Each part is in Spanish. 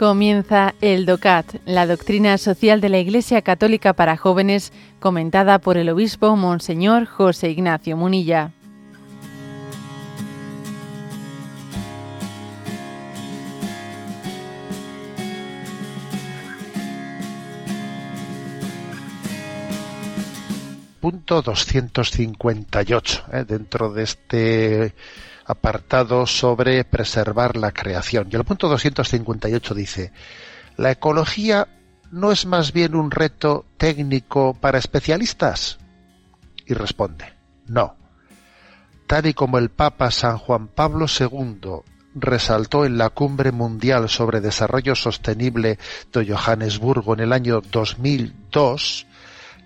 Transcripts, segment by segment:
Comienza el DOCAT, la doctrina social de la Iglesia Católica para jóvenes, comentada por el obispo Monseñor José Ignacio Munilla. Punto 258, ¿eh? dentro de este apartado sobre preservar la creación. Y el punto 258 dice, ¿la ecología no es más bien un reto técnico para especialistas? Y responde, no. Tal y como el Papa San Juan Pablo II resaltó en la Cumbre Mundial sobre Desarrollo Sostenible de Johannesburgo en el año 2002,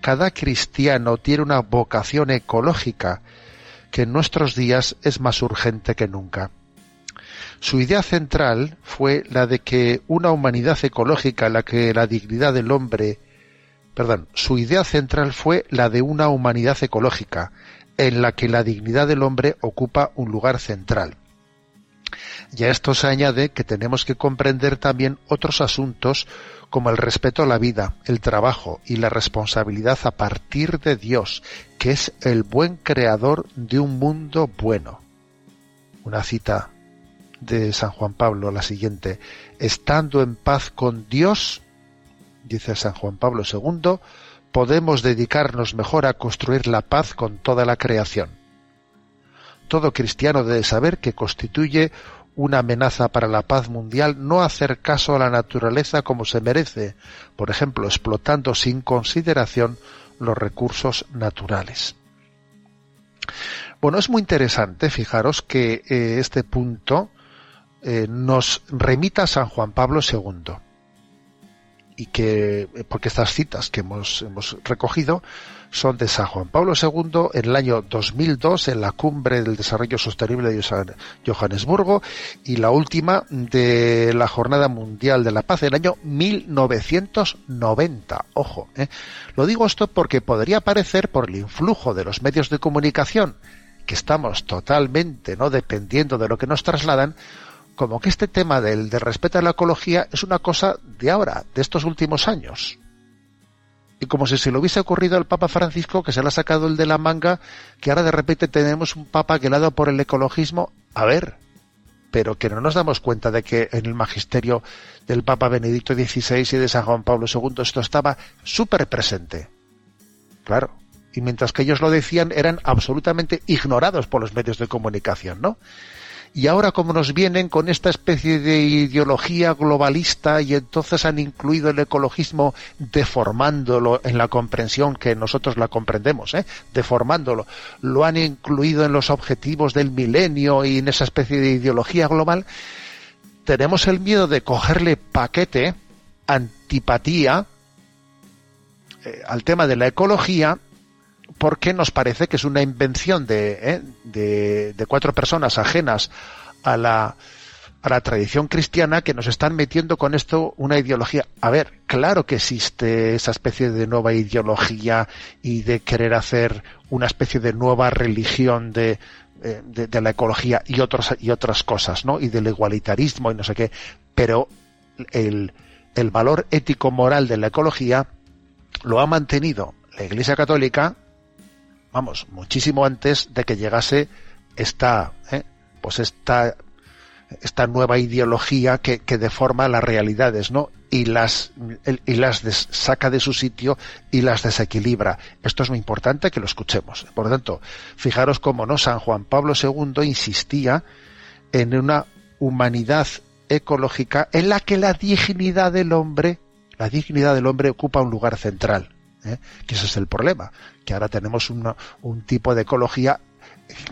cada cristiano tiene una vocación ecológica que en nuestros días es más urgente que nunca. Su idea central fue la de que una humanidad ecológica en la que la dignidad del hombre perdón, su idea central fue la de una humanidad ecológica, en la que la dignidad del hombre ocupa un lugar central. Y a esto se añade que tenemos que comprender también otros asuntos como el respeto a la vida, el trabajo y la responsabilidad a partir de Dios, que es el buen creador de un mundo bueno. Una cita de San Juan Pablo, la siguiente, estando en paz con Dios, dice San Juan Pablo II, podemos dedicarnos mejor a construir la paz con toda la creación. Todo cristiano debe saber que constituye una amenaza para la paz mundial no hacer caso a la naturaleza como se merece, por ejemplo, explotando sin consideración los recursos naturales. Bueno, es muy interesante, fijaros, que eh, este punto eh, nos remita a San Juan Pablo II y que, porque estas citas que hemos, hemos recogido son de San Juan Pablo II en el año 2002 en la Cumbre del Desarrollo Sostenible de Johannesburgo y la última de la Jornada Mundial de la Paz en el año 1990. Ojo, ¿eh? lo digo esto porque podría parecer por el influjo de los medios de comunicación que estamos totalmente no dependiendo de lo que nos trasladan como que este tema del, del respeto a la ecología es una cosa de ahora, de estos últimos años como si se le hubiese ocurrido al Papa Francisco que se le ha sacado el de la manga, que ahora de repente tenemos un Papa que por el ecologismo. A ver, pero que no nos damos cuenta de que en el magisterio del Papa Benedicto XVI y de San Juan Pablo II esto estaba súper presente. Claro. Y mientras que ellos lo decían, eran absolutamente ignorados por los medios de comunicación, ¿no? Y ahora como nos vienen con esta especie de ideología globalista y entonces han incluido el ecologismo deformándolo en la comprensión que nosotros la comprendemos, ¿eh? deformándolo, lo han incluido en los objetivos del milenio y en esa especie de ideología global, tenemos el miedo de cogerle paquete, antipatía eh, al tema de la ecología porque nos parece que es una invención de, ¿eh? de, cuatro personas ajenas a la, a la tradición cristiana que nos están metiendo con esto una ideología. A ver, claro que existe esa especie de nueva ideología y de querer hacer una especie de nueva religión de, eh, de, la ecología y, otros, y otras cosas, ¿no? Y del igualitarismo y no sé qué. Pero el, el valor ético-moral de la ecología lo ha mantenido la Iglesia Católica vamos, muchísimo antes de que llegase esta, ¿eh? pues esta, esta nueva ideología que, que, deforma las realidades, ¿no? Y las, y las saca de su sitio y las desequilibra. Esto es muy importante que lo escuchemos. Por lo tanto, fijaros cómo no San Juan Pablo II insistía en una humanidad ecológica en la que la dignidad del hombre, la dignidad del hombre ocupa un lugar central. ¿Eh? que ese es el problema, que ahora tenemos un tipo de ecología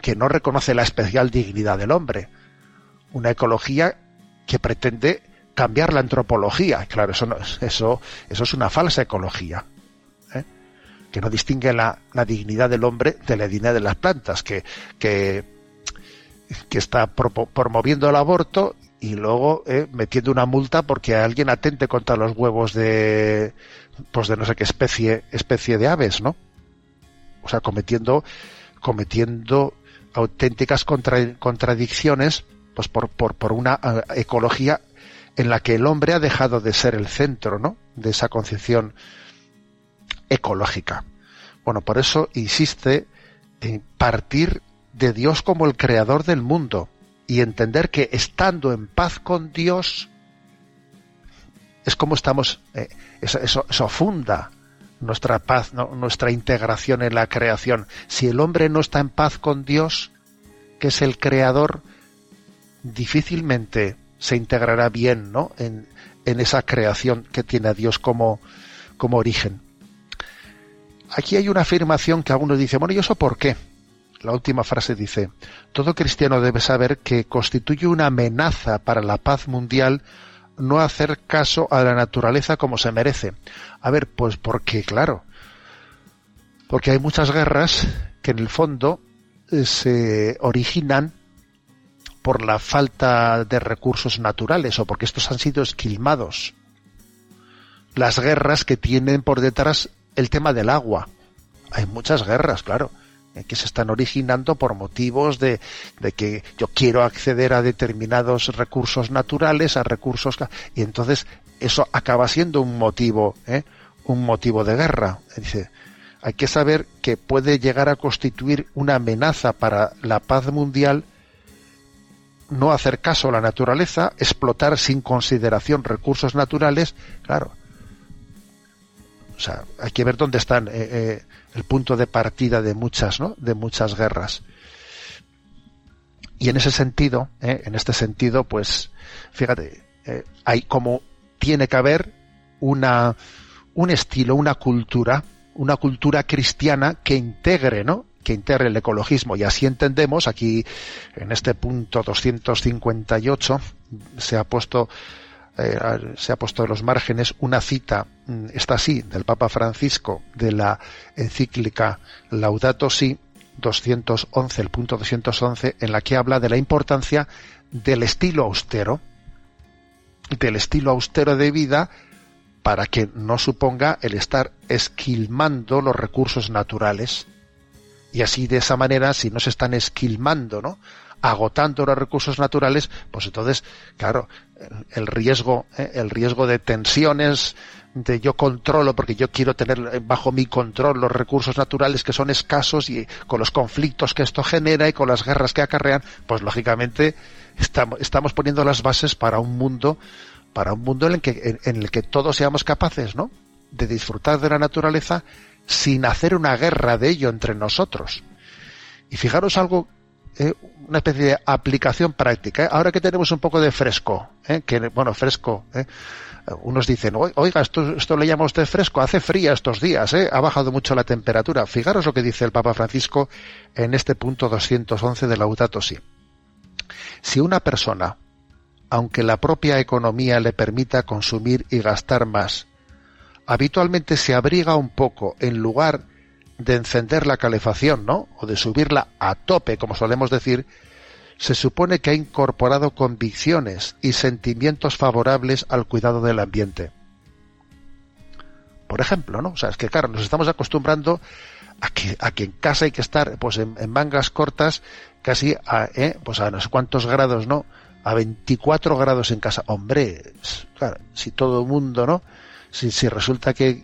que no reconoce la especial dignidad del hombre, una ecología que pretende cambiar la antropología, claro, eso, eso, eso es una falsa ecología, ¿eh? que no distingue la, dignidad del hombre de la dignidad de las plantas, que, que, que está promoviendo el aborto y luego eh, metiendo una multa porque alguien atente contra los huevos de pues de no sé qué especie especie de aves no o sea cometiendo cometiendo auténticas contradicciones pues por, por, por una eh, ecología en la que el hombre ha dejado de ser el centro, ¿no? De esa concepción ecológica. Bueno, por eso insiste en partir de Dios como el creador del mundo y entender que estando en paz con Dios es como estamos, eh, eso, funda nuestra paz, nuestra integración en la creación. Si el hombre no está en paz con Dios, que es el creador, difícilmente se integrará bien ¿no? en, en esa creación que tiene a Dios como, como origen. Aquí hay una afirmación que algunos dicen, bueno, ¿y eso por qué? La última frase dice, todo cristiano debe saber que constituye una amenaza para la paz mundial no hacer caso a la naturaleza como se merece. A ver, pues porque, claro, porque hay muchas guerras que en el fondo eh, se originan por la falta de recursos naturales o porque estos han sido esquilmados. Las guerras que tienen por detrás el tema del agua. Hay muchas guerras, claro, que se están originando por motivos de, de, que yo quiero acceder a determinados recursos naturales, a recursos y entonces eso acaba siendo un motivo, ¿eh? un motivo de guerra. Dice, hay que saber que puede llegar a constituir una amenaza para la paz mundial no hacer caso a la naturaleza, explotar sin consideración recursos naturales, claro, o sea, hay que ver dónde están eh, eh, el punto de partida de muchas, ¿no? De muchas guerras. Y en ese sentido, eh, en este sentido, pues, fíjate, hay como tiene que haber una un estilo, una cultura, una cultura cristiana que integre, ¿no? que integre el ecologismo y así entendemos aquí en este punto 258 se ha puesto eh, se ha puesto en los márgenes una cita, mm, está así, del Papa Francisco, de la encíclica Laudato Si, 211, el punto 211, en la que habla de la importancia del estilo austero, del estilo austero de vida, para que no suponga el estar esquilmando los recursos naturales. Y así de esa manera, si no se están esquilmando, ¿no? Agotando los recursos naturales, pues entonces, claro, el, riesgo, ¿eh? el riesgo de tensiones, de yo controlo, porque yo quiero tener bajo mi control los recursos naturales que son escasos y con los conflictos que esto genera y con las guerras que acarrean, pues lógicamente estamos, estamos poniendo las bases para un mundo, para un mundo en el que, en el que todos seamos capaces, ¿no? De disfrutar de la naturaleza sin hacer una guerra de ello entre nosotros. Y fijaros algo eh, una especie de aplicación práctica. ¿eh? Ahora que tenemos un poco de fresco, ¿eh? que bueno, fresco, unos dicen, oiga, esto, esto le llama usted fresco, hace fría estos días, ha bajado mucho la temperatura. Fijaros lo que dice el Papa Francisco en este punto 211 de Laudato Si. Si una persona, aunque la propia economía le permita consumir y gastar más, habitualmente se abriga un poco en lugar de encender la calefacción, ¿no? O de subirla a tope, como solemos decir, se supone que ha incorporado convicciones y sentimientos favorables al cuidado del ambiente. Por ejemplo, ¿no? O sea, es que claro, nos estamos acostumbrando a que, a en casa hay que estar pues en, mangas cortas casi a, ¿eh? pues a no sé cuántos grados, ¿no? A 24 grados en casa. Hombre, claro, si todo el mundo, ¿no? Si, si resulta que,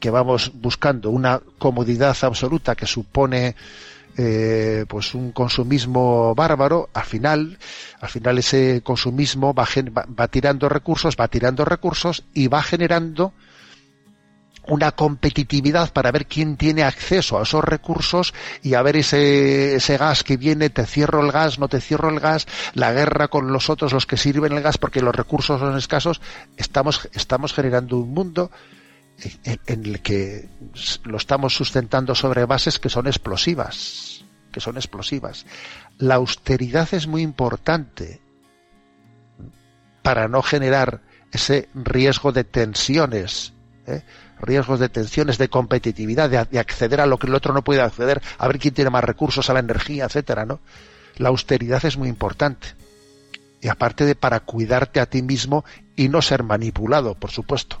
que vamos buscando una comodidad absoluta que supone eh, pues un consumismo bárbaro, al final, al final ese consumismo va, va, tirando recursos, va tirando recursos y va generando una competitividad para ver quién tiene acceso a esos recursos y a ver ese, ese gas que viene, te cierro el gas, no te cierro el gas, la guerra con los otros, los que sirven el gas porque los recursos son escasos, estamos, estamos generando un mundo en, el que lo estamos sustentando sobre bases que son explosivas, que son explosivas. La austeridad es muy importante para no generar ese riesgo de tensiones, ¿eh? riesgos de tensiones, de competitividad, de, acceder a lo que el otro no puede acceder, a ver quién tiene más recursos, a la energía, etcétera, ¿no? La austeridad es muy importante. Y aparte de para cuidarte a ti mismo y no ser manipulado, por supuesto.